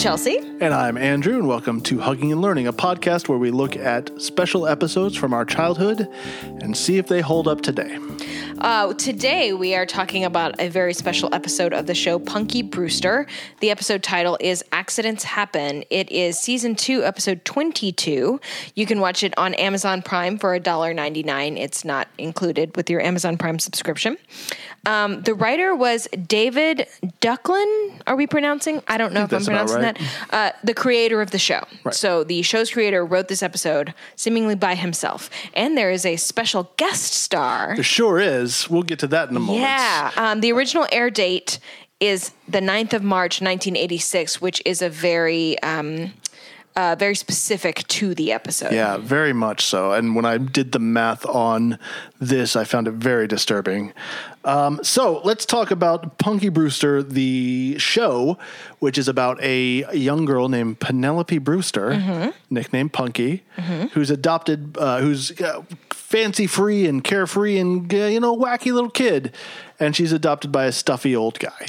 Chelsea. And I'm Andrew, and welcome to Hugging and Learning, a podcast where we look at special episodes from our childhood and see if they hold up today. Uh, today, we are talking about a very special episode of the show Punky Brewster. The episode title is Accidents Happen. It is season two, episode 22. You can watch it on Amazon Prime for $1.99. It's not included with your Amazon Prime subscription. Um, the writer was David Duclon. Are we pronouncing? I don't know if I'm pronouncing right. that. Uh, the creator of the show. Right. So the show's creator wrote this episode seemingly by himself. And there is a special guest star. There sure is. We'll get to that in a moment. Yeah. Um, the original air date is the 9th of March, 1986, which is a very, um, uh, very specific to the episode. Yeah, very much so. And when I did the math on this, I found it very disturbing. Um, so let's talk about Punky Brewster, the show, which is about a young girl named Penelope Brewster, nicknamed Punky, who's adopted, uh, who's uh, fancy free and carefree and, uh, you know, wacky little kid. And she's adopted by a stuffy old guy.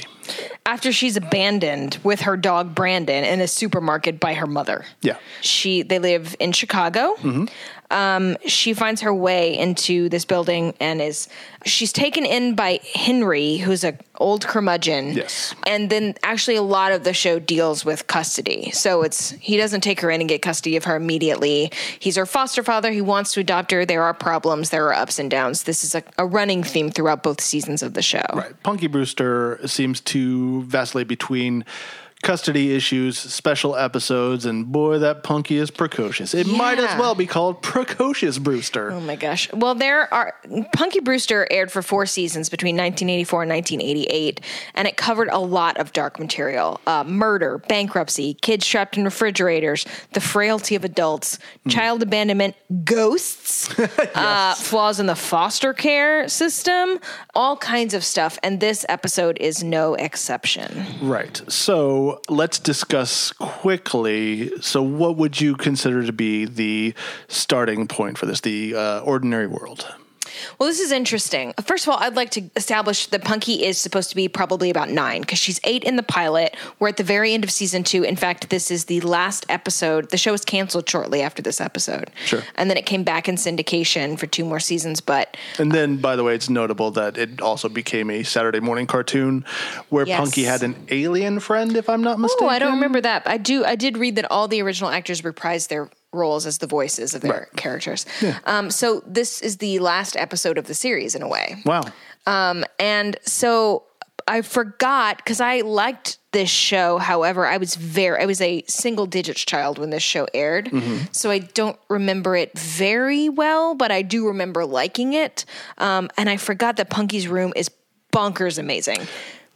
After she's abandoned with her dog Brandon in a supermarket by her mother. Yeah. She they live in Chicago. Mm-hmm. Um, she finds her way into this building and is she's taken in by Henry, who's a old curmudgeon. Yes. And then actually a lot of the show deals with custody. So it's he doesn't take her in and get custody of her immediately. He's her foster father. He wants to adopt her. There are problems. There are ups and downs. This is a, a running theme throughout both seasons of the show. Right. Punky Brewster seems to vacillate between custody issues, special episodes, and boy, that Punky is precocious. It might as well be called Precocious Brewster. Oh my gosh. Well, there are Punky Brewster aired for four seasons between 1984 and 1988, and it covered a lot of dark material uh, murder, bankruptcy, kids trapped in refrigerators, the frailty of adults, child abandonment, ghosts, uh, flaws in the foster care system, all kinds of stuff. And this episode is no exception. Right. So let's discuss quickly. So, what would you consider to be the starting point for this, the uh, ordinary world? Well, this is interesting. First of all, I'd like to establish that Punky is supposed to be probably about nine because she's eight in the pilot. We're at the very end of season two. In fact, this is the last episode. The show was canceled shortly after this episode. Sure. And then it came back in syndication for two more seasons. But And then, by the way, it's notable that it also became a Saturday morning cartoon where Yes. Punky had an alien friend, if I'm not mistaken. oh, I don't remember that. I do. I did read that all the original actors reprised their roles as the voices of their Right. characters. Um, so this is the last episode of the series in a way. Wow. Um, and so I forgot because I liked this show. However, I was very, I was a single digits child when this show aired. So I don't remember it very well, but I do remember liking it. Um, and I forgot that Punky's room is bonkers amazing.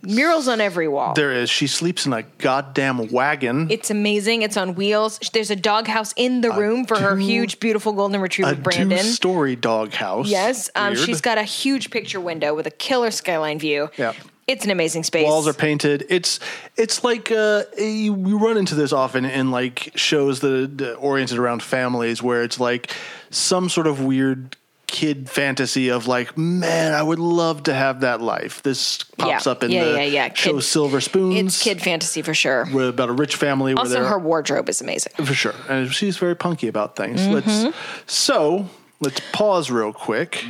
Murals on every wall. There is. She sleeps in a goddamn wagon. it's amazing. It's on wheels. There's a doghouse in the room for her huge, beautiful golden retriever, a Brandon. two-story doghouse. Yes, um, Weird. she's got a huge picture window with a killer skyline view. Yeah. It's an amazing space. walls are painted. It's it's like uh, you, you run into this often in like shows that are oriented around families, where it's like some sort of weird kid fantasy of like, man, I would love to have that life. This pops Yeah. up in Yeah, the yeah, yeah. show Kid- Silver Spoons. It's kid fantasy for sure. where- about a rich family. Also, her wardrobe is amazing. for sure, and she's very punky about things. Mm-hmm. Let's so let's pause real quick.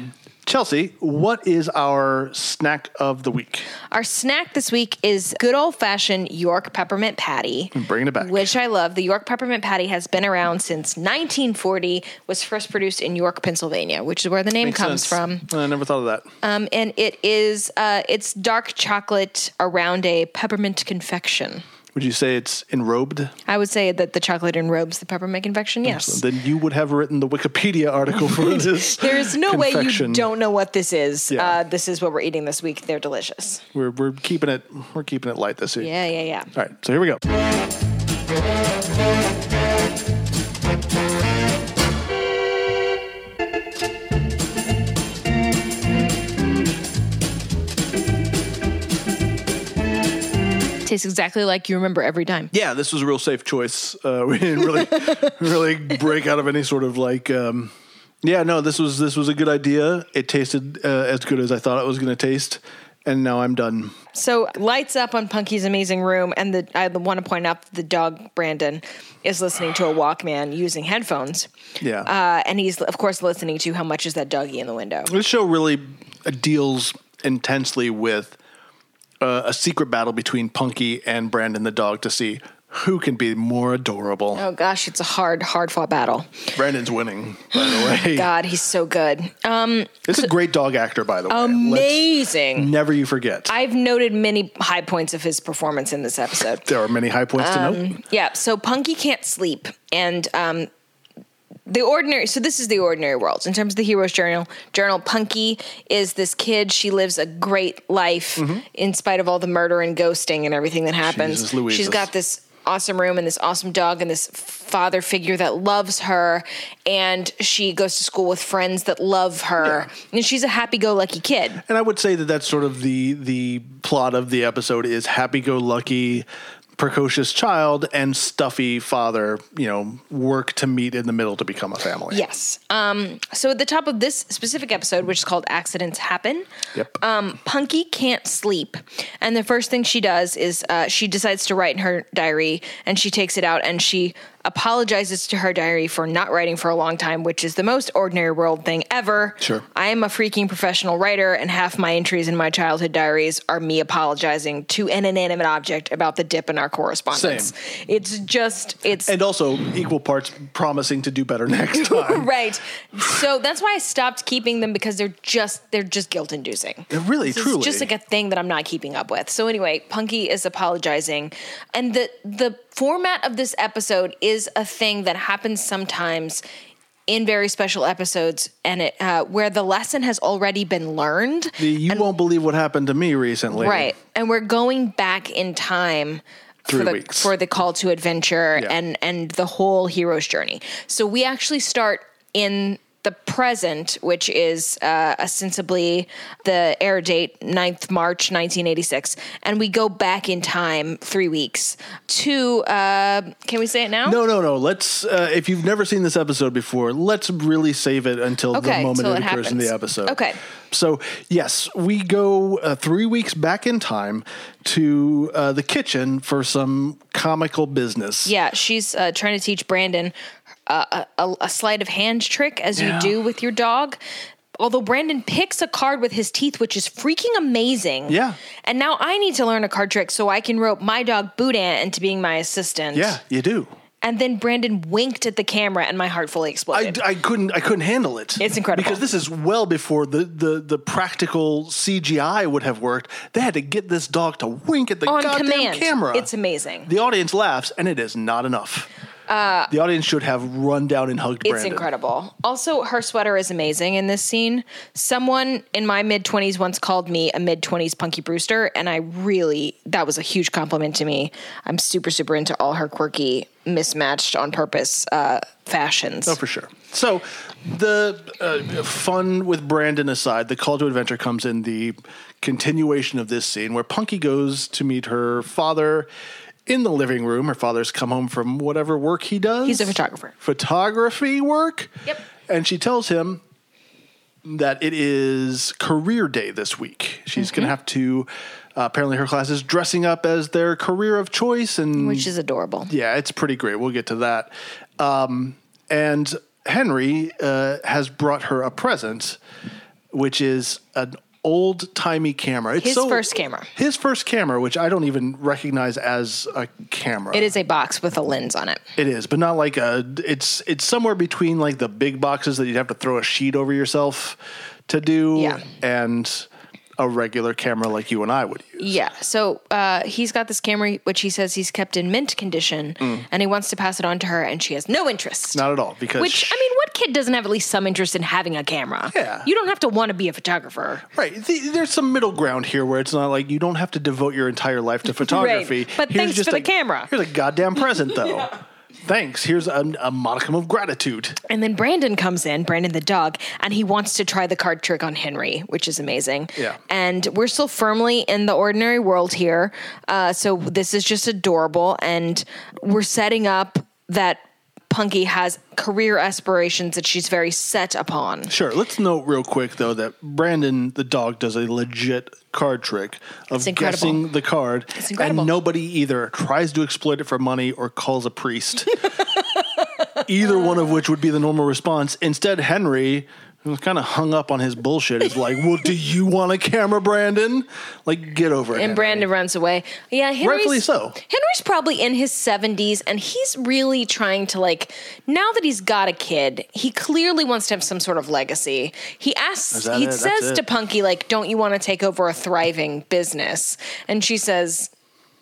Chelsea, what is our snack of the week? Our snack this week is good old fashioned York peppermint patty. Bringing it back. Which I love. The York peppermint patty has been around since 1940. Was first produced in York, Pennsylvania, which is where the name Makes comes sense. from. I never thought of that. Um, and it is uh, it's dark chocolate around a peppermint confection. Would you say it's enrobed? I would say that the chocolate enrobes the peppermint confection. Yes. Then you would have written the Wikipedia article for this. There is no way you don't know what this is. Yeah. Uh, this is what we're eating this week. They're delicious. We're we're keeping it we're keeping it light this week. Yeah, yeah, yeah. All right, so here we go. Tastes exactly like you remember every time. Yeah, this was a real safe choice. Uh, we didn't really really break out of any sort of like. Um, yeah, no, this was this was a good idea. It tasted uh, as good as I thought it was going to taste, And now I'm done. So lights up on Punky's amazing room, and the I want to point out that the dog Brandon is listening to a Walkman using headphones. Yeah. uh, and he's of course listening to how much is that doggy in the window. This show really uh, deals intensely with uh, a secret battle between Punky and Brandon the dog to see who can be more adorable. Oh gosh, it's a hard, hard fought battle. Brandon's winning, by the way. God, he's so good, um, It's a great dog actor, by the way. Let's- amazing. never you forget. I've noted many high points of his performance in this episode. there are many high points to Um, note. Yeah, so Punky can't sleep, and um, the ordinary. So this is the ordinary world in terms of the hero's journal. Journal. Punky is this kid. She lives a great life mm-hmm. in spite of all the murder and ghosting and everything that happens. She's got this awesome room and this awesome dog and this father figure that loves her and she goes to school with friends that love her and she's a happy-go-lucky kid And I would say that that's sort of the the plot of the episode is happy-go-lucky, precocious child and stuffy father. You know, work to meet in the middle to become a family. yes um, so at the top of this specific episode which is called accidents happen Yep. um, Punky can't sleep, and the first thing she does is uh, she decides to write in her diary, and she takes it out and she apologizes to her diary for not writing for a long time, which is the most ordinary world thing ever. Sure. I am a freaking professional writer, and half my entries in my childhood diaries are me apologizing to an inanimate object about the dip in our correspondence. Same. It's just it's and also equal parts promising to do better next time. right. So that's why I stopped keeping them because they're just they're just guilt inducing. They're really, It's truly. just like a thing that I'm not keeping up with. So anyway, Punky is apologizing, and the the format of this episode is a thing that happens sometimes in very special episodes, and it uh, where the lesson has already been learned. The you won't believe what happened to me recently. Right. And we're going back in time Three for the weeks. for the call to adventure Yeah. and and the whole hero's journey. So we actually start in the present, which is uh, ostensibly the air date 9th March 1986, and we go back in time three weeks to. Uh, can we say it now? No, no, no. Let's. Uh, if you've never seen this episode before, let's really save it until Okay, the moment it it occurs in the episode. Okay. So yes, we go uh, three weeks back in time to uh, the kitchen for some comical business. Yeah, she's uh, trying to teach Brandon uh, a, a, a sleight of hand trick, as Yeah. you do with your dog. Although Brandon picks a card with his teeth, which is freaking amazing. Yeah. And now I need to learn a card trick so I can rope my dog Boudin into being my assistant. Yeah, you do. And then Brandon winked at the camera, and my heart fully I, exploded. I couldn't I couldn't handle it. It's incredible. because this is well before the, the, the practical CGI would have worked. They had to get this dog to wink at the On goddamn command. camera. It's amazing. The audience laughs, and it is not enough. The audience should have run down and hugged Brandon. It's Brandon. incredible. Also, her sweater is amazing in this scene. Someone in my mid 20s once called me a mid 20s Punky Brewster, and I really, that was a huge compliment to me. I'm super, super into all her quirky, mismatched on purpose uh, fashions. Oh, for sure. So, the uh, fun with Brandon aside, the call to adventure comes in the continuation of this scene where Punky goes to meet her father in the living room. Her father's come home from whatever work he does. He's a photographer. Photography work. Yep. And she tells him that it is career day this week. She's Mm-hmm. going to have to. Uh, apparently, her class is dressing up as their career of choice, and Which is adorable. yeah, it's pretty great. We'll get to that. Um, and Henry uh, has brought her a present, which is an old timey camera. It's His first camera. His first camera, which I don't even recognize as a camera. It is a box with a lens on it. It is, but not like a. It's it's somewhere between like the big boxes that you'd have to throw a sheet over yourself to do, Yeah. and a regular camera like you and I would use. Yeah. So uh, he's got this camera, which he says he's kept in mint condition, and he wants to pass it on to her, and she has no interest. Mm. Not at all, because Which I mean, what kid doesn't have at least some interest in having a camera? Yeah. You don't have to want to be a photographer. Right. The, there's some middle ground here where it's not like you don't have to devote your entire life to photography. But Here's thanks just for the a- camera. Here's a goddamn present, though. Thanks. Here's a, a modicum of gratitude. And then Brandon comes in, Brandon the dog, and he wants to try the card trick on Henry, which is amazing. Yeah. And we're still firmly in the ordinary world here. Uh, so this is just adorable. And we're setting up that Punky has career aspirations that she's very set upon. Sure. Let's note real quick though that Brandon the dog does a legit card trick of guessing the card, It's incredible. and nobody either tries to exploit it for money or calls a priest. either one of which would be the normal response. Instead, Henry. Who's kind of hung up on his bullshit. Is like, well, do you want a camera, Brandon? Like, get over it. And Henry. Brandon runs away. Yeah, Henry's, Rightfully so. Henry's probably in his 70s and he's really trying to like now that he's got a kid, he clearly wants to have some sort of legacy. He asks he it? Says to Punky like, "Don't you want to take over a thriving business?" And she says,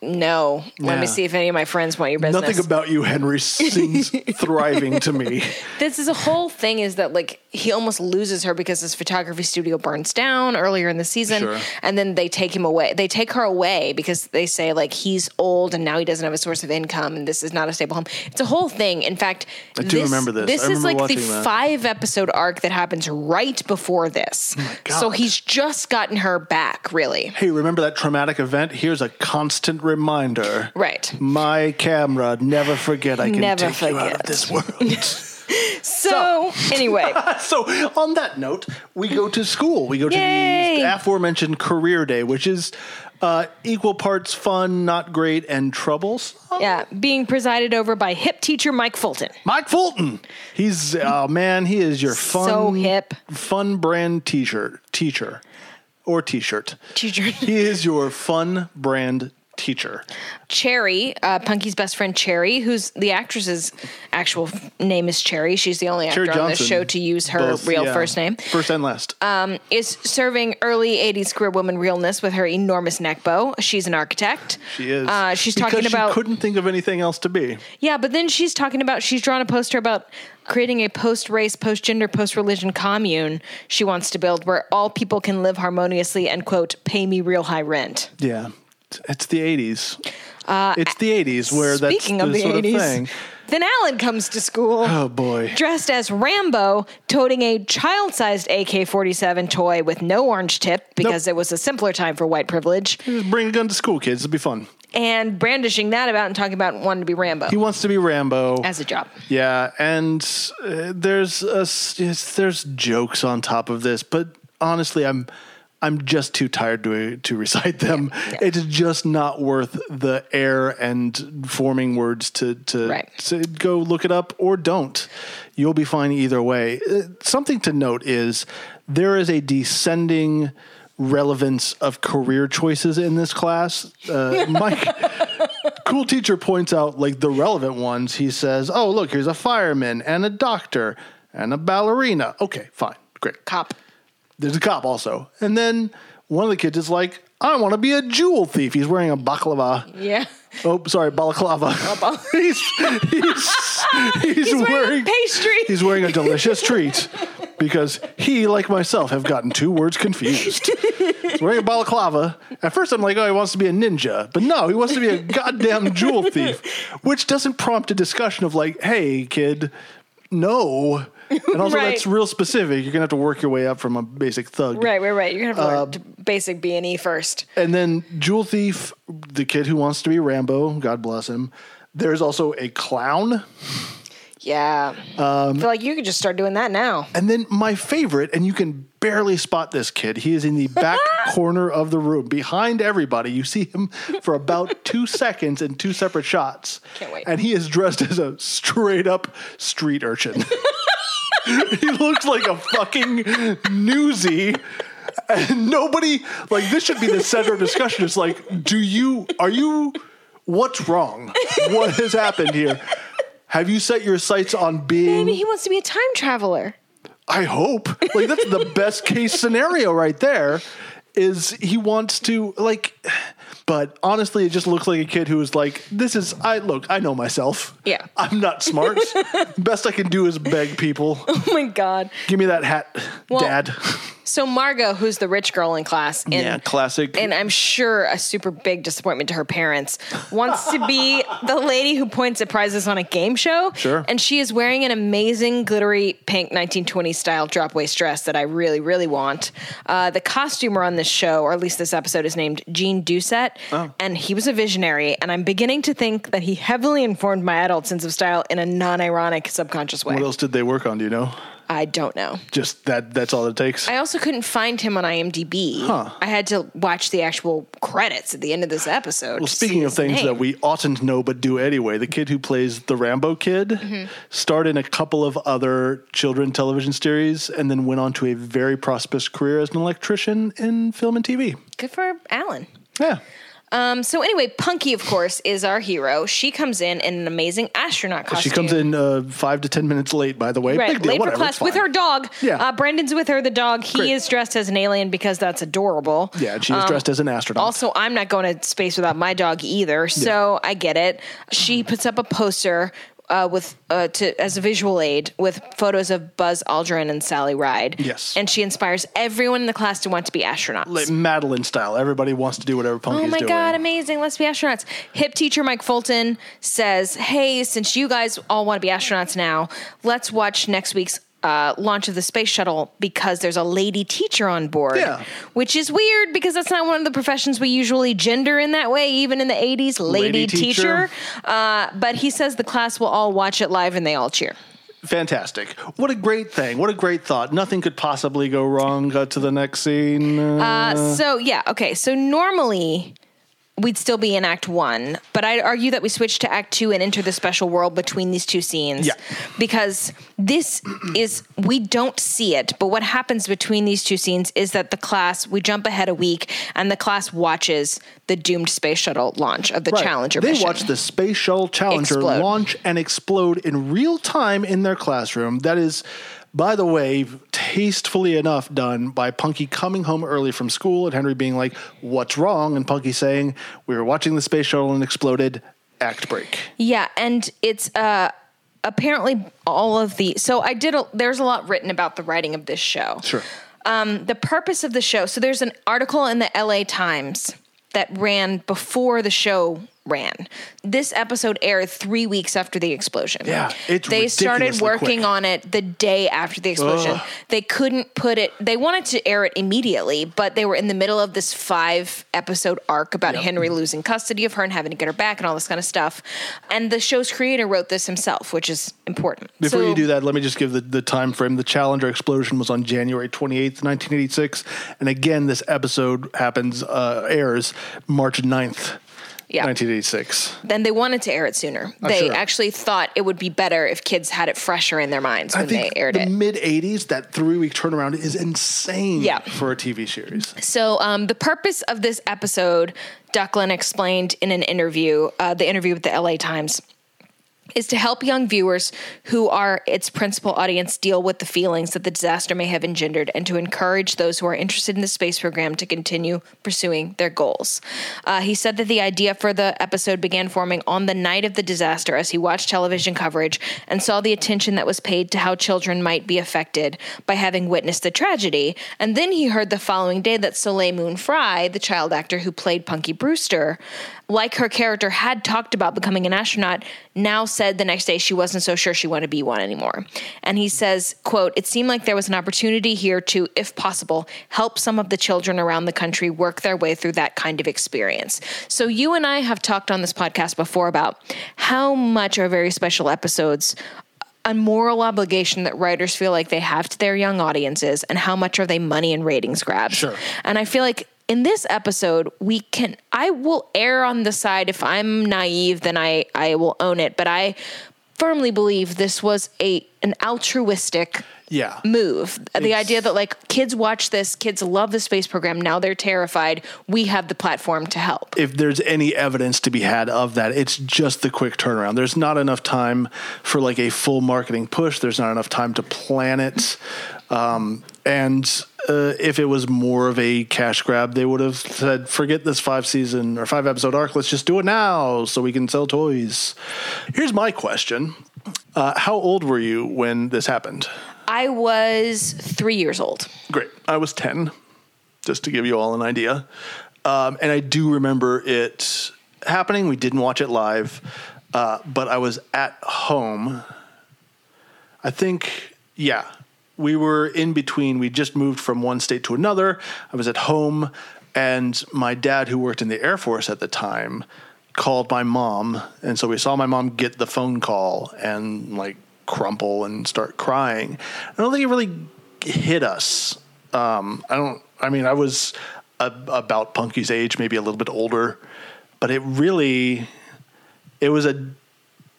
"No. Let Yeah. me see if any of my friends want your business." Nothing about you, Henry, seems thriving to me. this is a whole thing is that like he almost loses her because his photography studio burns down earlier in the season Sure. and then they take him away they take her away because they say like he's old and now he doesn't have a source of income and this is not a stable home it's a whole thing in fact I do remember this. this I is remember like the watching that. five episode arc that happens right before this Oh so God. he's just gotten her back really Hey, remember that traumatic event? Here's a constant reminder. right My camera, never forget I can Never take you out of this world. so anyway so, on that note, we go to school. We go to Yay. the aforementioned career day, which is uh, equal parts fun, not great, and troubles. yeah being presided over by hip teacher mike fulton Mike Fulton. He's oh man, he is your fun, So hip. fun brand t-shirt teacher or t-shirt. Teacher. He is your fun brand teacher. Cherry, uh, Punky's best friend Cherry, who's the actress's actual name is Cherry. She's the only actor Cherry on this Johnson. show to use her Both, real yeah. first name. First and last. Um, Is serving early 80s career woman realness with her enormous neck bow. She's an architect. She is. Uh, she's Because talking about. She couldn't think of anything else to be. Yeah, but then she's talking about. She's drawn a poster about creating a post race, post gender, post religion commune she wants to build where all people can live harmoniously and, quote, pay me real high rent. Yeah, it's the '80s. it's the '80s where that's Uh, the of the sort 80s. of thing. Then Alan comes to school. Oh boy. dressed as Rambo, toting a child sized AK 47 toy with no orange tip because it was a simpler time for white privilege, Just bring a gun to school, kids. It'll be fun. and brandishing that about and talking about wanting to be Rambo He wants to be Rambo. as a job. Yeah, and uh, there's a, there's jokes on top of this, but honestly, I'm I'm just too tired to to recite them. yeah. It's just not worth the air and forming words to to, Right. to go look it up or don't. You'll be fine either way. Uh, Something to note is there is a descending relevance of career choices in this class. Uh, Mike cool teacher points out like the relevant ones. He says, "Oh, look, here's a fireman and a doctor and a ballerina." Okay, fine, great. Cop. There's a cop also, and then one of the kids is like, "I want to be a jewel thief." He's wearing a baklava. Yeah. Oh, sorry, balaclava. Oh, he's he's, he's, wearing wearing pastry. He's wearing a delicious treat because he, like myself, have gotten two words confused. He's wearing a balaclava. At first, I'm like, oh, he wants to be a ninja, but no, he wants to be a goddamn jewel thief, which doesn't prompt a discussion of like, hey, kid, no. And also, Right. that's real specific. You're gonna have to work your way up from a basic thug. Right, right, right. You're to have to Uh, learn to basic B and E first. And then Jewel Thief, the kid who wants to be Rambo, God bless him. There's also a clown. Yeah. Um, I feel like you could just start doing that now. And then my favorite, and you can barely spot this kid. He is in the back corner of the room, behind everybody. You see him for about two seconds in two separate shots. Can't wait. And he is dressed as a straight up street urchin. he looks like a fucking newsie. And nobody, like, this should be the center of discussion. It's like, do you, are you, what's wrong? What has happened here? Have you set your sights on being Maybe he wants to be a time traveler. I hope. Like that's the best case scenario right there. Is he wants to like but honestly it just looks like a kid who is like, This is I look, I know myself. Yeah. I'm not smart. Best I can do is beg people. Oh my God. Give me that hat, Well- Dad. So Margaux, who's the rich girl in class, and, yeah, classic. and I'm sure a super big disappointment to her parents, wants to be the lady who points at prizes on a game show. Sure. And she is wearing an amazing glittery pink 1920s style drop waist dress that I really, really want. Uh, the costumer on this show, or at least this episode, is named Gene Doucette, Oh. and he was a visionary. And I'm beginning to think that he heavily informed my adult sense of style in a non-ironic, subconscious way. what else did they work on? Do you know? I don't know. Just that. That's all it takes. I also couldn't find him on IMDb. Huh. I had to watch the actual credits at the end of this episode. Well, speaking of things name. that we oughtn't know but do anyway, the kid who plays the Rambo kid Mm-hmm. starred in a couple of other children television series and then went on to a very prosperous career as an electrician in film and TV. good for Alan. Yeah. Um, so anyway, Punky, of course, is our hero. She comes in in an amazing astronaut costume. She comes in uh, five to ten minutes late, by the way. Right, Big deal, late for class with her dog. Yeah. uh, Brendan's with her, the dog. He Great. is dressed as an alien because that's adorable. Yeah, and she is dressed as an astronaut. Um, Also, I'm not going to space without my dog either, so I get it. She puts up a poster uh, with uh, to as a visual aid with photos of Buzz Aldrin and Sally Ride. Yes. and she inspires everyone in the class to want to be astronauts. like Madeline style. Everybody wants to do whatever Punky's Oh my doing. god, amazing. Let's be astronauts. Hip teacher Mike Fulton says, Hey, since you guys all want to be astronauts now, let's watch next week's uh, launch of the space shuttle because there's a lady teacher on board. Yeah. Which is weird because that's not one of the professions we usually gender in that way, even in the 80s. Lady, Lady teacher. teacher. Uh, but he says the class will all watch it live and they all cheer. Fantastic. What a great thing. What a great thought. Nothing could possibly go wrong. Got to the next scene. Uh, Uh, so yeah, okay. So normally we'd still be in Act One, but I'd argue that we switch to Act Two and enter the special world between these two scenes. Yeah. Because this is we don't see it, but what happens between these two scenes is that the class we jump ahead a week and the class watches the doomed space shuttle launch of the Right. Challenger They mission. watch the Space Shuttle Challenger Explode. launch and explode in real time in their classroom. That is, by the way, tastefully enough done by Punky coming home early from school and Henry being like, What's wrong? And Punky saying, We were watching the Space Shuttle and exploded. Act break. Yeah, and it's uh apparently all of the so I did a, there's a lot written about the writing of this show. Sure. Um, the purpose of the show. So there's an article in the LA Times that ran before the show ran. This episode aired three weeks after the explosion. Yeah, it's they started working quick. on it the day after the explosion. Ugh. They couldn't put it. They wanted to air it immediately, but they were in the middle of this five episode arc about Henry losing custody of her and having to get her back and all this kind of stuff. And the show's creator wrote this himself, which is important. Before So- you do that, let me just give the, the time frame. The Challenger explosion was on January 28th, 1986. And again, this episode happens, uh, airs March 9th, Yeah. 1986. then they wanted to air it sooner. They Oh, sure. actually thought it would be better if kids had it fresher in their minds when they aired the it. mid 80s, that three week turnaround is insane Yeah. for a TV series. So, um, the purpose of this episode, Duclon explained in an interview, uh, the interview with the LA Times, is to help young viewers who are its principal audience deal with the feelings that the disaster may have engendered and to encourage those who are interested in the space program to continue pursuing their goals. Uh, he said that the idea for the episode began forming on the night of the disaster as he watched television coverage and saw the attention that was paid to how children might be affected by having witnessed the tragedy. And then he heard the following day that Soleil Moon Frye, the child actor who played Punky Brewster, like her character had talked about becoming an astronaut, now said the next day she wasn't so sure she wanted to be one anymore. And he says, quote, it seemed like there was an opportunity here to, if possible, help some of the children around the country work their way through that kind of experience. So you and I have talked on this podcast before about how much our very special episodes a moral obligation that writers feel like they have to their young audiences and how much are they money and ratings grabs. Sure. And I feel like in this episode we can I will err on the side if I'm naive then I I will own it, but I firmly believe this was a an altruistic Yeah. move. the It's- idea that like kids watch this, kids love the space program, now they're terrified. We have the platform to help. If there's any evidence to be had of that, it's just the quick turnaround. There's not enough time for like a full marketing push. There's not enough time to plan it. Um, and uh, if it was more of a cash grab, they would have said, forget this five season or five episode arc. Let's just do it now so we can sell toys. Here's my question uh, How old were you when this happened? I was three years old. Great. I was 10, just to give you all an idea. Um, and I do remember it happening. We didn't watch it live, uh, but I was at home. I think, yeah, we were in between. We just moved from one state to another. I was at home, and my dad, who worked in the Air Force at the time, called my mom. And so we saw my mom get the phone call and like crumple and start crying. I don't think it really hit us. Um, I don't, I mean, I was a, about Punky's age, maybe a little bit older, but it really, it was a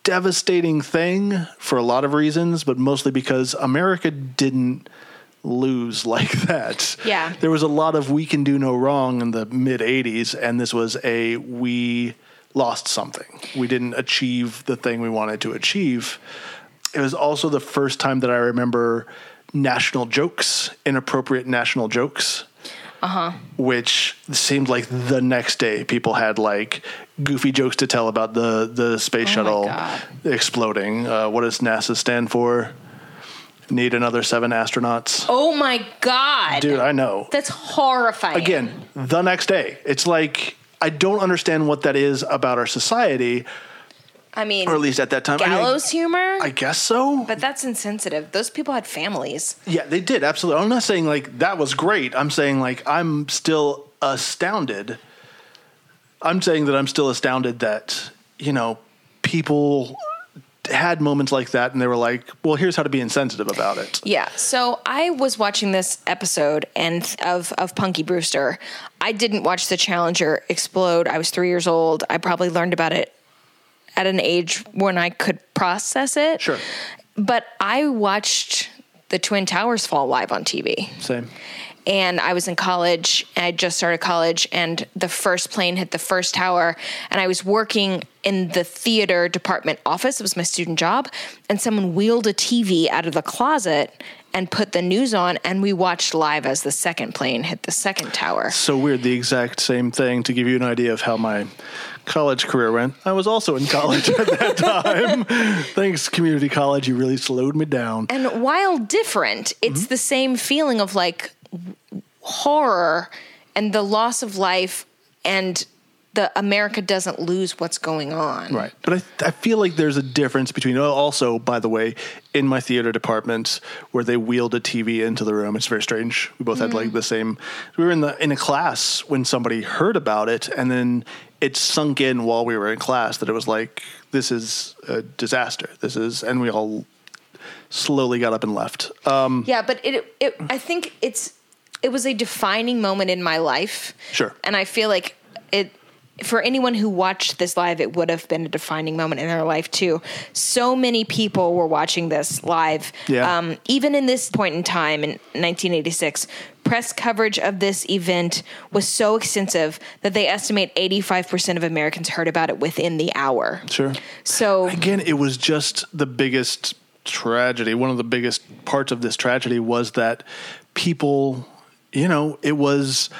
devastating thing for a lot of reasons, but mostly because America didn't lose like that. Yeah. There was a lot of we can do no wrong in the mid 80s, and this was a we lost something. We didn't achieve the thing we wanted to achieve. It was also the first time that I remember national jokes, inappropriate national jokes. Uh-huh. Which seemed like the next day people had like goofy jokes to tell about the the space Oh shuttle exploding. Uh, what does NASA stand for? Need another seven astronauts. Oh my god. Dude, I know. That's horrifying. Again, the next day. It's like I don't understand what that is about our society, I mean, or at least at that time. I mean, gallows humor. I guess so. but that's insensitive. Those people had families. Yeah, they did absolutely. I'm not saying like that was great. I'm saying like I'm still astounded. I'm saying that I'm still astounded that you know people had moments like that and they were like, "Well, here's how to be insensitive about it." Yeah. So I was watching this episode and of of Punky Brewster. I didn't watch the Challenger explode. I was three years old. I probably learned about it at an age when I could process it. Sure. But I watched the Twin Towers fall live on TV. Same. and I was in college and I just started college and the first plane hit the first tower and I was working in the theater department office. It was my student job and someone wheeled a TV out of the closet and put the news on and we watched live as the second plane hit the second tower. So weird. The exact same thing to give you an idea of how my college career went. I was also in college at that time. Thanks, community college. You really slowed me down. And while different, it's Mm-hmm. the same feeling of like horror and the loss of life and the America doesn't lose what's going on. Right. But I, I feel like there's a difference between, oh, also, by the way, in my theater department where they wheeled a TV into the room. It's very strange. We both had like the same. We were in the in a class when somebody heard about it, and then it sunk in while we were in class that it was like this is a disaster. This is, and we all slowly got up and left. Um, Yeah, but it, it I think it's it was a defining moment in my life. Sure. And I feel like it for anyone who watched this live, it would have been a defining moment in their life too. So many people were watching this live. Yeah. Um, even in this point in time in 1986, press coverage of this event was so extensive that they estimate 85% of Americans heard about it within the hour. sure. So Again, it was just the biggest tragedy. One of the biggest parts of this tragedy was that people, you know, it was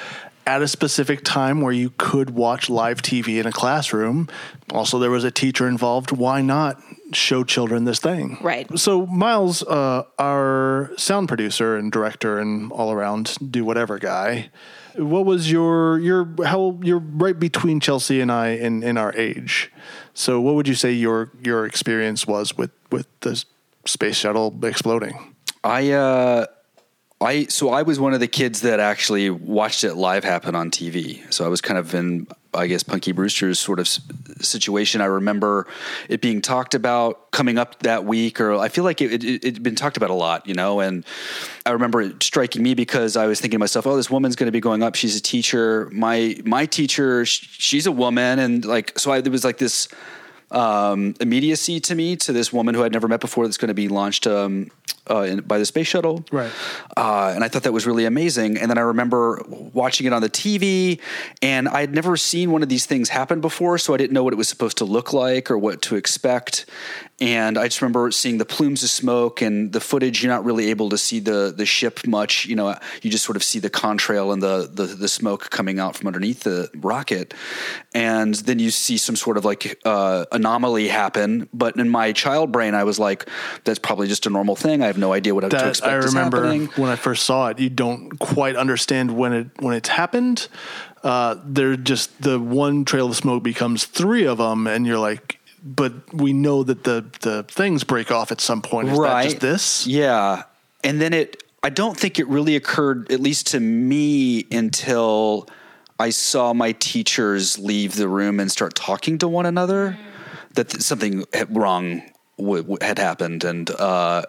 at a specific time where you could watch live TV in a classroom. Also, there was a teacher involved. Why not show children this thing? Right. So, Miles, uh, our sound producer and director and all around do whatever guy. What was your your how you're right between Chelsea and I in, in our age. So what would you say your your experience was with with the space shuttle exploding? I uh I so I was one of the kids that actually watched it live happen on TV. So I was kind of in I guess Punky Brewster's sort of situation. I remember it being talked about coming up that week, or I feel like it, it, it'd been talked about a lot, you know. And I remember it striking me because I was thinking to myself, "Oh, this woman's going to be going up. She's a teacher. My my teacher, she's a woman." And like, so I, there was like this um, immediacy to me to this woman who I'd never met before that's going to be launched um, uh, in, by the space shuttle. Right. Uh, and I thought that was really amazing. And then I remember watching it on the TV, and I had never seen one of these things happen before, so I didn't know what it was supposed to look like or what to expect. And I just remember seeing the plumes of smoke and the footage. You're not really able to see the the ship much. You know, you just sort of see the contrail and the the, the smoke coming out from underneath the rocket, and then you see some sort of like uh, anomaly happen. But in my child brain, I was like, "That's probably just a normal thing." Happening. I have no idea what to that expect I remember when I first saw it. You don't quite understand when it when it's happened. Uh, they're just the one trail of smoke becomes three of them, and you're like, but we know that the the things break off at some point. Is that just this? Yeah. And then it, I don't think it really occurred, at least to me, until I saw my teachers leave the room and start talking to one another, that th- something had- wrong w- w- had happened. And uh,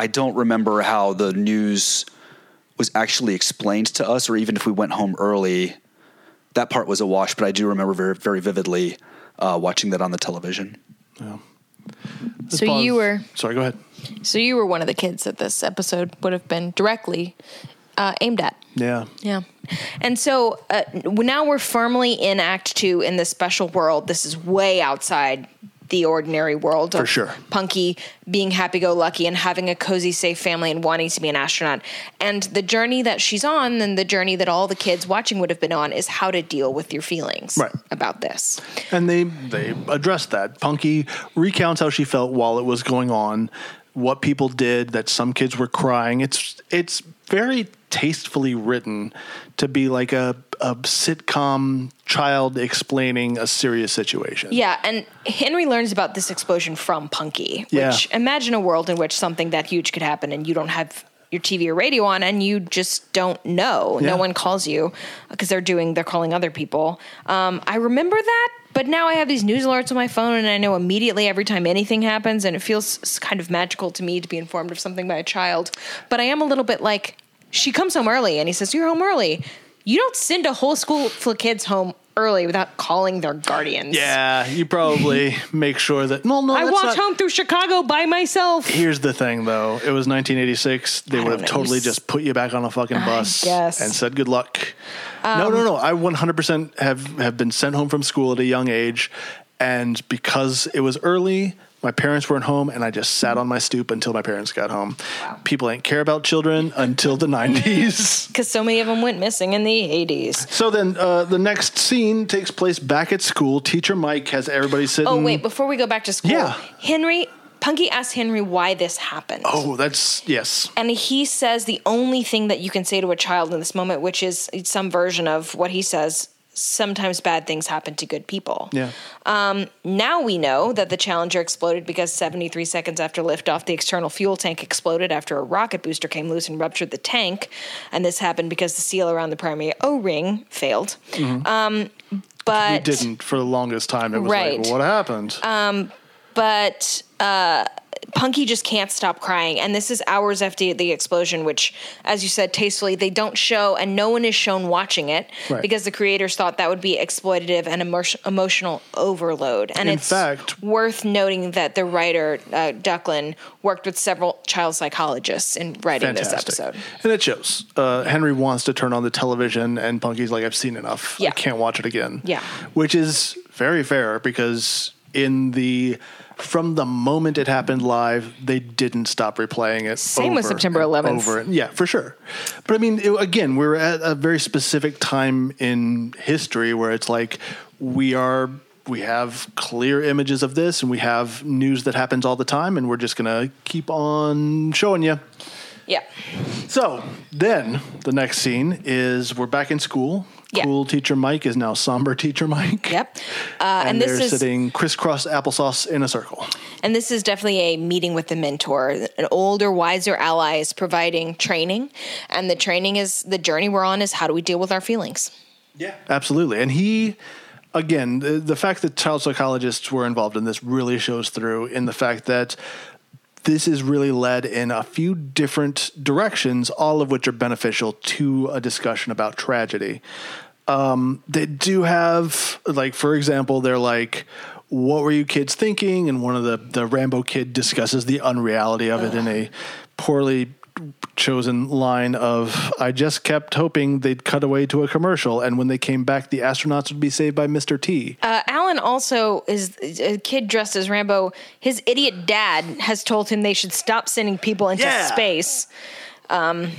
I don't remember how the news was actually explained to us, or even if we went home early. That part was a wash, but I do remember very, very vividly uh, watching that on the television. Let's So pause. you were sorry. Go ahead. so you were one of the kids that this episode would have been directly uh, aimed at. Yeah. Yeah. And so uh, now we're firmly in Act Two in this special world. This is way outside the ordinary world. For of sure. Punky being happy go lucky and having a cozy, safe family and wanting to be an astronaut. And the journey that she's on and the journey that all the kids watching would have been on is how to deal with your feelings Right. about this. And they they address that. Punky recounts how she felt while it was going on, what people did, that some kids were crying. It's it's very tastefully written to be like a a sitcom child explaining a serious situation. Yeah, and Henry learns about this explosion from Punky. Which Yeah. imagine a world in which something that huge could happen and you don't have your TV or radio on and you just don't know. Yeah. No one calls you because they're doing they're calling other people. Um, I remember that, but now I have these news alerts on my phone and I know immediately every time anything happens and it feels kind of magical to me to be informed of something by a child. But I am a little bit like she comes home early and he says you're home early. You don't send a whole school full of kids home early without calling their guardians. Yeah, you probably make sure that. Well, no, I walked not- home through Chicago by myself. Here's the thing, though. It was 1986. They I would have know. totally s- just put you back on a fucking bus and said good luck. no, Um, no, no. I 100% have have been sent home from school at a young age, and because it was early, my parents weren't home, and I just sat on my stoop until my parents got home. People ain't care about children until the 90s. Because so many of them went missing in the 80s. So then, uh, the next scene takes place back at school. Teacher Mike has everybody sitting. Oh, wait, before we go back to school, Yeah. Henry, Punky asks Henry why this happened. Oh, that's yes. And he says the only thing that you can say to a child in this moment, which is some version of what he says sometimes bad things happen to good people. Yeah. Now we know that the Challenger exploded because 73 seconds after liftoff, the external fuel tank exploded after a rocket booster came loose and ruptured the tank. And this happened because the seal around the primary O ring failed. Um, but didn't for the longest time. It was Right. like, what happened? but uh, Punky just can't stop crying. And this is hours after the explosion, which, as you said tastefully, they don't show, and no one is shown watching it Right. because the creators thought that would be exploitative and emo- emotional overload. And In it's fact- worth noting that the writer, uh, Duclon, worked with several child psychologists in writing this episode. And it shows. Uh, Henry wants to turn on the television, and Punky's like, I've seen enough. Yeah. I can't watch it again. Yeah. Which is very fair because in the from the moment it happened live, they didn't stop replaying it. Same with September and 11th. Over and, yeah, for sure. But I mean, it, again, we're at a very specific time in history where it's like we are. We have clear images of this, and we have news that happens all the time, and we're just gonna keep on showing you. Yeah. So then the next scene is we're back in school. Yeah. Cool teacher Mike is now somber teacher Mike. Yep. Uh, And, and, this they're is sitting crisscross applesauce in a circle. And this is definitely a meeting with the mentor. An older, wiser ally is providing training, and the training is the journey we're on is how do we deal with our feelings. Yeah. Absolutely. And he, again, the, the fact that child psychologists were involved in this really shows through in the fact that this is really led in a few different directions, all of which are beneficial to a discussion about tragedy. Um, they do have, like, for example, they're like, what were you kids thinking? And one of the, the Rambo kid discusses the unreality of it in a poorly chosen line of I just kept hoping they'd cut away to a commercial and when they came back the astronauts would be saved by Mr. T. Uh, Alan also is a kid dressed as Rambo. His idiot dad has told him they should stop sending people into Yeah. space. Um,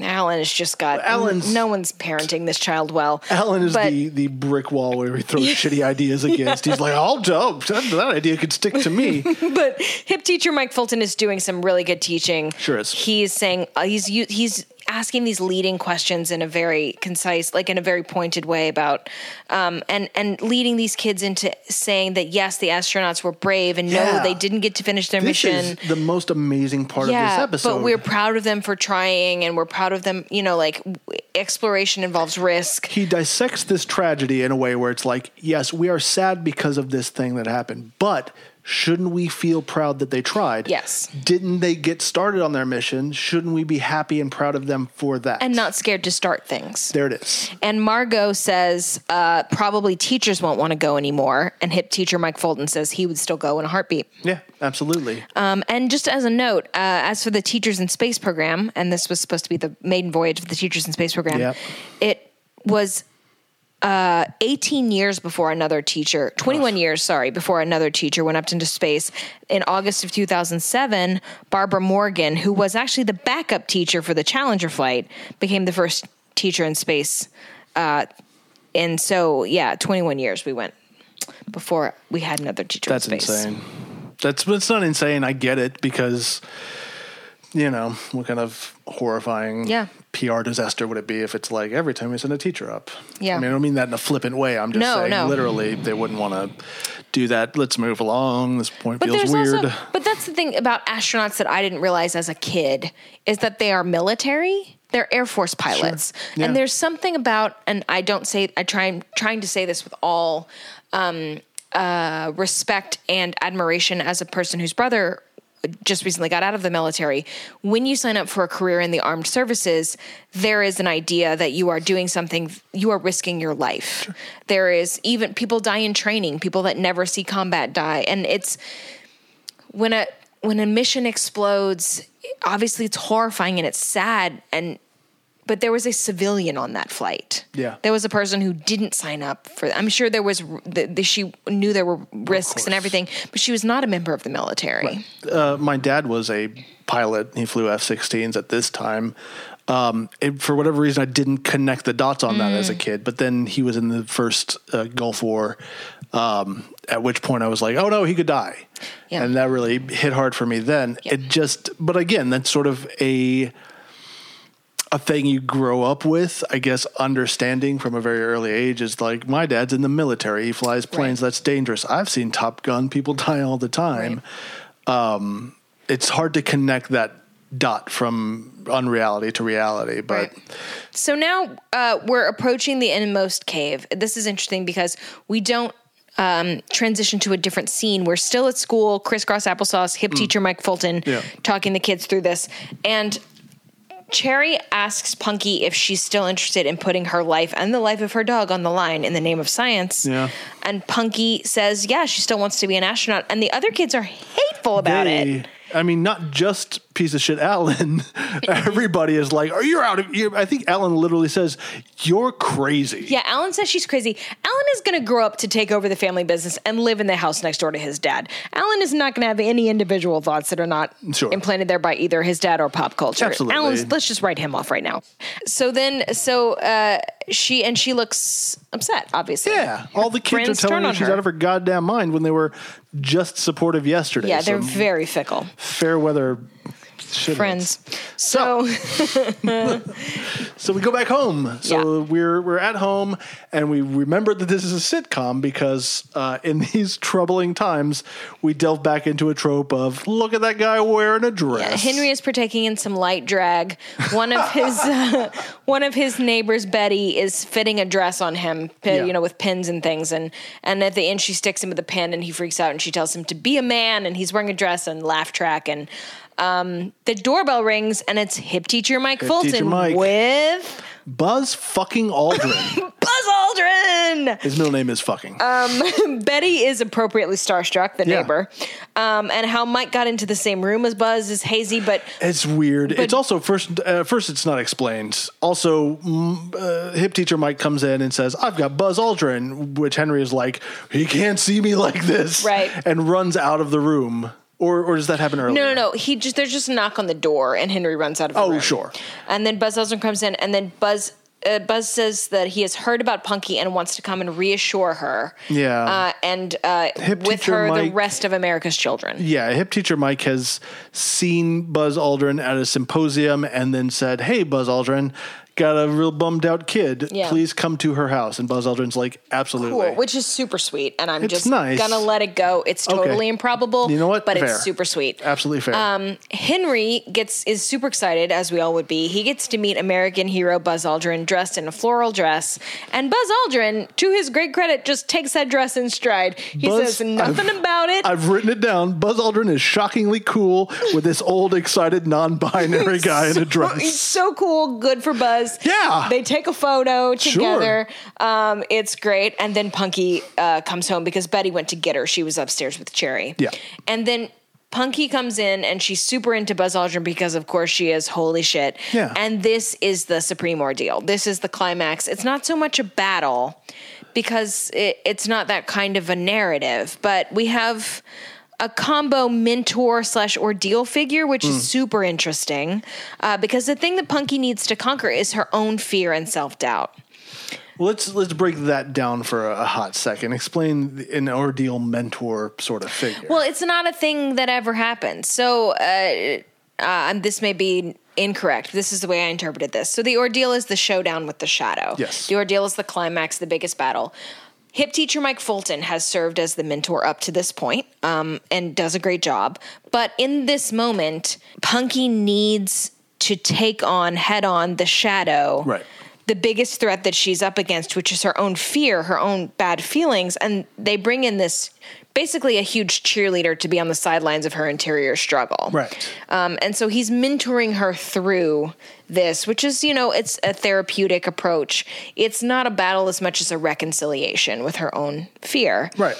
Alan has just got Alan's- no one's parenting this child well. Alan is But- the, the brick wall where he throws shitty ideas against. He's like, I'll jump. That, that idea could stick to me. but hip teacher Mike Fulton is doing some really good teaching. Sure is. He's saying uh, he's he's asking these leading questions in a very concise, like in a very pointed way about, um, and and leading these kids into saying that yes, the astronauts were brave, and Yeah. no, they didn't get to finish their This mission. is the most amazing part of this episode. but we're proud of them for trying, and we're proud of them. You know, like w- exploration involves risk. he dissects this tragedy in a way where it's like, yes, we are sad because of this thing that happened, but shouldn't we feel proud that they tried? Yes. Didn't they get started on their mission? Shouldn't we be happy and proud of them for that? And not scared to start things. there it is. And Margaux says uh, probably teachers won't want to go anymore. And hip teacher Mike Fulton says he would still go in a heartbeat. Yeah, absolutely. Um, and just as a note, uh, as for the Teachers in Space program, and this was supposed to be the maiden voyage of the Teachers in Space program, Yep. it was uh, 18 years before another teacher, 21 years, sorry, before another teacher went up into space. In August of 2007, Barbara Morgan, who was actually the backup teacher for the Challenger flight, became the first teacher in space. Uh, and so, yeah, 21 years we went before we had another teacher That's in space. insane. That's it's not insane. I get it because you know what kind of horrifying Yeah. PR disaster would it be if it's like every time we send a teacher up? Yeah. I mean, I don't mean that in a flippant way. I'm just No, saying no. literally they wouldn't want to do that. Let's move along. This point But feels weird. also, but that's the thing about astronauts that I didn't realize as a kid is that they are military. They're Air Force pilots, Yeah. and there's something about, and I don't say, I try, I'm trying to say this with all um, uh, respect and admiration as a person whose brother just recently got out of the military. When you sign up for a career in the armed services, there is an idea that you are doing something, you are risking your life. There is even people die in training, people that never see combat die. And it's when a when a mission explodes, obviously it's horrifying and it's sad and but there was a civilian on that flight. Yeah. There was a person who didn't sign up for I'm sure there was the, the, she knew there were risks and everything, but she was not a member of the military. uh, my dad was a pilot. He flew F-16s at this time. Um, it, for whatever reason, I didn't connect the dots on that as Mm. a kid. But then he was in the first uh, Gulf War. Um, at which point I was like, "Oh no, he could die," Yeah. and that really hit hard for me. Then Yeah. it just, but again, that's sort of a a thing you grow up with, I guess, understanding from a very early age is like my dad's in the military. He flies planes. Right. That's dangerous. I've seen Top Gun. People die all the time. Um, it's hard to connect that dot from unreality to reality, but Right. So now uh, we're approaching the inmost cave. This is interesting because we don't um, transition to a different scene. We're still at school, crisscross applesauce, hip teacher Mike Fulton Mm. Yeah. talking the kids through this. And Cherie asks Punky if she's still interested in putting her life and the life of her dog on the line in the name of science. Yeah. And Punky says, yeah, she still wants to be an astronaut. And the other kids are hateful about it. I mean, not just piece of shit Alan. Everybody is like, "Are you out of?" You, I think Alan literally says, "You're crazy." Yeah, Alan says she's crazy. Alan is going to grow up to take over the family business and live in the house next door to his dad. Alan is not going to have any individual thoughts that are not Sure. implanted there by either his dad or pop culture. Absolutely. Alan's, let's just write him off right now. So then, so uh, she and she looks upset. Obviously, Yeah, all the kids are Friends turn telling her she's her. out of her goddamn mind when they were just supportive yesterday. Yeah, they're Some very fickle fair weather shit. friends. So, So we go back home. So Yeah. we're we're at home, and we remember that this is a sitcom because uh, in these troubling times, we delve back into a trope of look at that guy wearing a dress. Henry is partaking in some light drag. One of his uh, one of his neighbors, Betty, is fitting a dress on him, Yeah. you know, with pins and things. And and at the end, she sticks him with a pin, and he freaks out, and she tells him to be a man, and he's wearing a dress and laugh track, and um, the doorbell rings, and it's hip teacher Mike Hip Fulton teacher Mike. with Buzz fucking Aldrin. Buzz Aldrin. His middle name is fucking. Um, Betty is appropriately starstruck, the Yeah. neighbor, um, and how Mike got into the same room as Buzz is hazy, but It's weird. it's also first. Uh, first, it's not explained. Also, mm, uh, hip teacher Mike comes in and says, "I've got Buzz Aldrin," which Henry is like, "He can't see me like this," Right. and runs out of the room. Or or does that happen earlier? No, no, no. He just there's just a knock on the door, and Henry runs out of the room. Oh, room. sure. And then Buzz Aldrin comes in, and then Buzz. Uh, Buzz says that he has heard about Punky and wants to come and reassure her. Yeah. Uh, and uh, Hip with teacher her, the Mike- rest of America's children. Yeah, hip teacher Mike has seen Buzz Aldrin at a symposium and then said, "Hey, Buzz Aldrin, got a real bummed out kid. Yeah. Please come to her house." And Buzz Aldrin's like, "Absolutely." Cool, which is super sweet, and I'm It's just nice. gonna let it go. It's Okay. totally improbable. You know what? But Fair. it's super sweet. Absolutely fair. Um, Henry gets is super excited, as we all would be. He gets to meet American hero Buzz Aldrin dressed in a floral dress, and Buzz Aldrin, to his great credit, just takes that dress in stride. He Buzz, says nothing I've- about it. I've written it down. Buzz Aldrin is shockingly cool with this old, excited, non-binary guy in a dress. He's so cool, good for Buzz. Yeah. they take a photo Sure. together. Um, it's great, and then Punky uh, comes home because Betty went to get her. She was upstairs with Cherie. Yeah. and then. Punky comes in and she's super into Buzz Aldrin because, of course, she is. Holy shit. Yeah. And this is the supreme ordeal. This is the climax. It's not so much a battle because it, it's not that kind of a narrative, but we have a combo mentor slash ordeal figure, which Hmm. is super interesting uh, because the thing that Punky needs to conquer is her own fear and self doubt. Let's let's break that down for a, hot second. Explain an ordeal mentor sort of figure. Well, it's not a thing that ever happens. So, uh, uh, and this may be incorrect. This is the way I interpreted this. So, the ordeal is the showdown with the shadow. Yes. The ordeal is the climax, the biggest battle. Hip teacher Mike Fulton has served as the mentor up to this point, um, and does a great job. But in this moment, Punky needs to take on head on the shadow Right. The biggest threat that she's up against, which is her own fear, her own bad feelings. And they bring in this basically a huge cheerleader to be on the sidelines of her interior struggle. Right. Um, and so he's mentoring her through this, which is, you know, it's a therapeutic approach. It's not a battle as much as a reconciliation with her own fear right.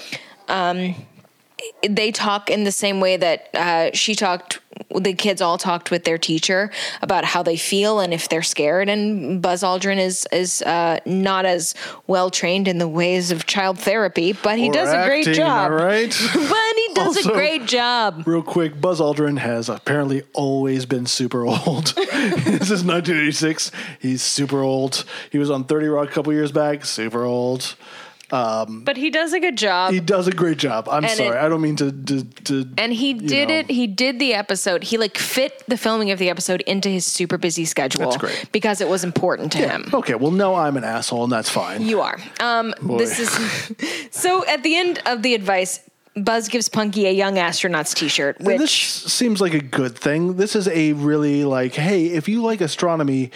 they talk in the same way that uh, she talked the kids all talked with their teacher about how they feel and if they're scared and buzz aldrin is is uh, not as well trained in the ways of child therapy but he Or does a great job Right? but he does Also- a great job Real quick, Buzz Aldrin has apparently always been super old. this is 1986. He's super old. He was on 30 Rock a couple years back. Super old. But he does a good job He does a great job. I'm And sorry. it- I don't mean to. to, to and he did know. it he did the episode he like fit the filming of the episode into his super busy schedule That's great. because it was important to him Okay, well, no, I'm an asshole, and that's fine. You are. Um, this is so. At the end of the advice, Buzz gives Punky a young astronaut's T-shirt, And this which seems like a good thing. This is a really like, hey, if you like astronomy,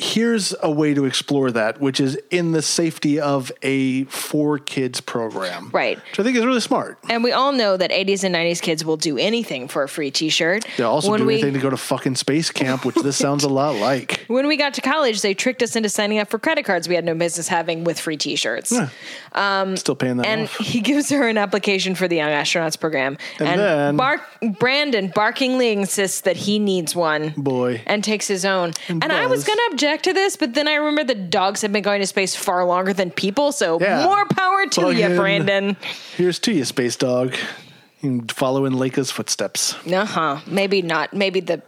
here's a way to explore that, which is in the safety of a four kids program. Right. Which I think is really smart. and we all know that 80s and 90s kids will do anything for a free T-shirt. They'll also when do we anything to go to fucking space camp, which this sounds a lot like. when we got to college, they tricked us into signing up for credit cards we had no business having with free T-shirts. Um, Still paying that And off. he gives her an application for the Young Astronauts program. And then- Bark, Brandon barkingly insists that he needs one. Boy. And takes his own. And, I was going to object to this, but then I remember the dogs have been going to space far longer than people. So Yeah. more power to Plug you, in. Brandon. Here's to you, space dog. You can follow in Laika's footsteps. Uh huh. Maybe not. Maybe the.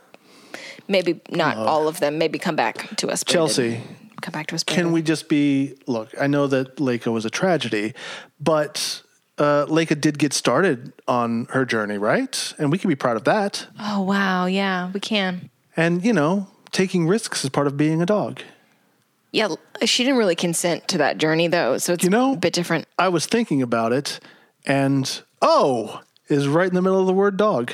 Maybe not all of them. Maybe come back to us, Brandon. Chelsea, Come back to us. Can we just be look? I know that Laika was a tragedy, but uh, Laika did get started on her journey, right? And we can be proud of that. Oh wow! Yeah, we can. And you know, taking risks is part of being a dog. Yeah, she didn't really consent to that journey though, so it's You know- a bit different. I was thinking about it, and oh, is right in the middle of the word dog.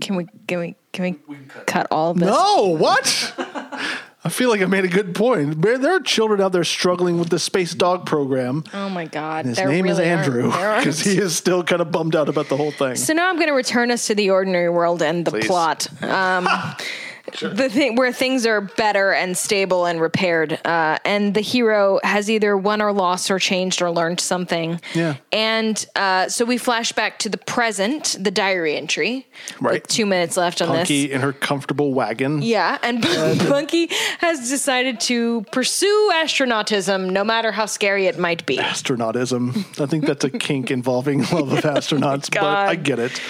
Can we? Can we? Can we, cut. all this? No, what? I feel like I made a good point. There there are children out there struggling with the space dog program. Oh my God! His there name is really aren't- Andrew because he is still kind of bummed out about the whole thing. So now I'm going to return us to the ordinary world and the Please. plot. Um, the thing where things are better and stable and repaired, uh, and the hero has either won or lost or changed or learned something. Yeah. And uh, so we flash back to the present, the diary entry. Right. With two minutes left on Punky this. in her comfortable wagon. Yeah, and Punky has decided to pursue astronautism, no matter how scary it might be. Astronautism. I think that's a kink involving love of astronauts, but God. I get it.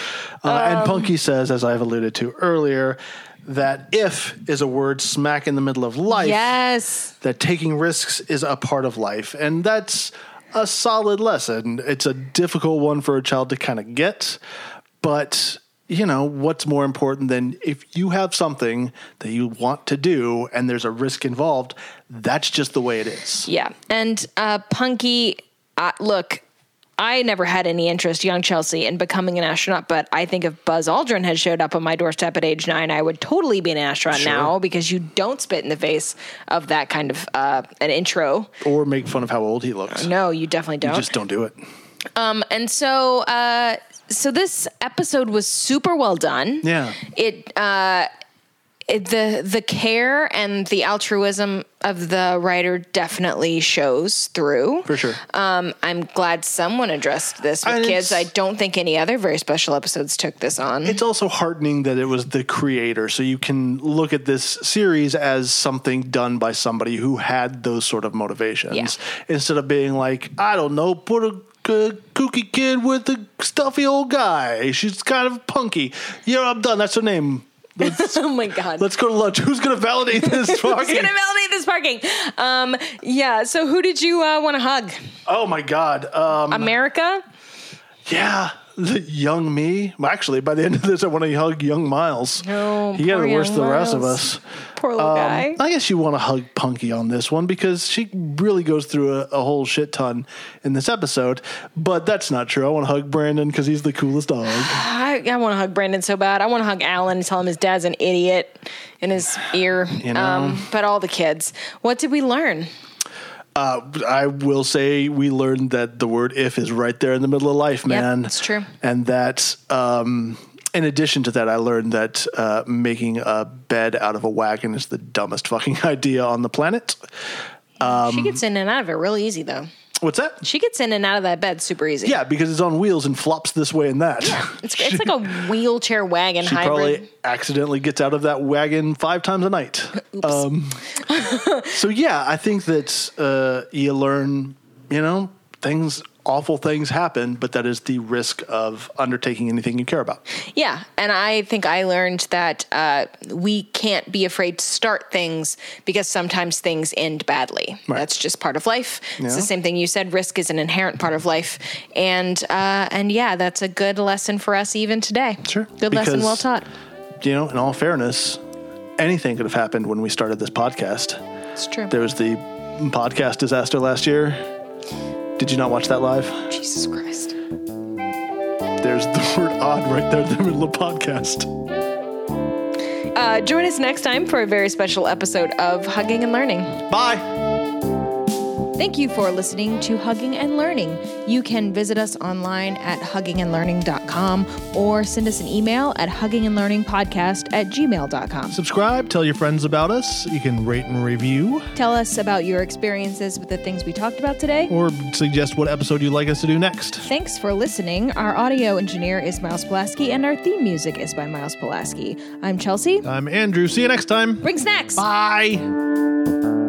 Uh, and Punky says, as I've alluded to earlier, that if is a word smack in the middle of life. Yes. that taking risks is a part of life. And that's a solid lesson. It's a difficult one for a child to kind of get, but you know, what's more important than if you have something that you want to do and there's a risk involved, that's just the way it is. Yeah. And uh, Punky, uh, look, I never had any interest, young Chelsea, in becoming an astronaut, but I think if Buzz Aldrin had showed up on my doorstep at age nine, I would totally be an astronaut Sure. now because you don't spit in the face of that kind of uh, an intro. Or make fun of how old he looks. No, you definitely don't. You just don't do it. Um, and so, uh, so this episode was super well done. Yeah. It, uh, it the the care and the altruism of the writer definitely shows through. For sure. Um, I'm glad someone addressed this with And kids. I don't think any other very special episodes took this on. It's also heartening that it was the creator. So you can look at this series as something done by somebody who had those sort of motivations Yeah. instead of being like, I don't know, put a, a kooky kid with a stuffy old guy. She's kind of punky. Yeah, I'm done. That's her name. Let's, oh my god. let's go to lunch. Who's going to validate this? Parking? Who's gonna validate this parking? Um, yeah. So who did you uh, want to hug? oh my God. Um, America. yeah. The young me. Well, actually, by the end of this, I want to hug young Miles. Oh, he got poor it worse than the rest of us. Poor little guy. I guess you want to hug Punky on this one because she really goes through a, a whole shit ton in this episode. But that's not true. I want to hug Brandon because he's the coolest dog. I, I want to hug Brandon so bad. I want to hug Alan and tell him his dad's an idiot in his ear. You know. Um, but all the kids. What did we learn? Uh, I will say we learned that the word "if" is right there in the middle of life, man. it's true. And that, um, in addition to that, I learned that uh, making a bed out of a wagon is the dumbest fucking idea on the planet. Um, she gets in and out of it really easy, though. What's that? She gets in and out of that bed super easy. Yeah, because it's on wheels and flops this way and that. It's, it's like a wheelchair wagon She hybrid. probably accidentally gets out of that wagon five times a night. Um, so yeah, I think that uh, you learn, you know, things, awful things happen, but that is the risk of undertaking anything you care about. Yeah, and I think I learned that uh, we can't be afraid to start things because sometimes things end badly. Right. That's just part of life. It's the same thing you said. Risk is an inherent part of life, and uh, and yeah, that's a good lesson for us even today. Sure, good lesson, well taught. You know, in all fairness, anything could have happened when we started this podcast. It's true. There was the podcast disaster last year. Did you not watch that live? Jesus Christ. There's the word odd right there in the middle of the podcast. Uh, join us next time for a very special episode of Hugging and Learning. Bye. Thank you for listening to Hugging and Learning. You can visit us online at huggingandlearning.com or send us an email at huggingandlearningpodcast at gmail.com. Subscribe, tell your friends about us. You can rate and review, Tell us about your experiences with the things we talked about today. or suggest what episode you'd like us to do next. Thanks for listening. Our audio engineer is Miles Pulaski, and our theme music is by Miles Pulaski. I'm Chelsea. I'm Andrew. See you next time. Bring snacks. Bye.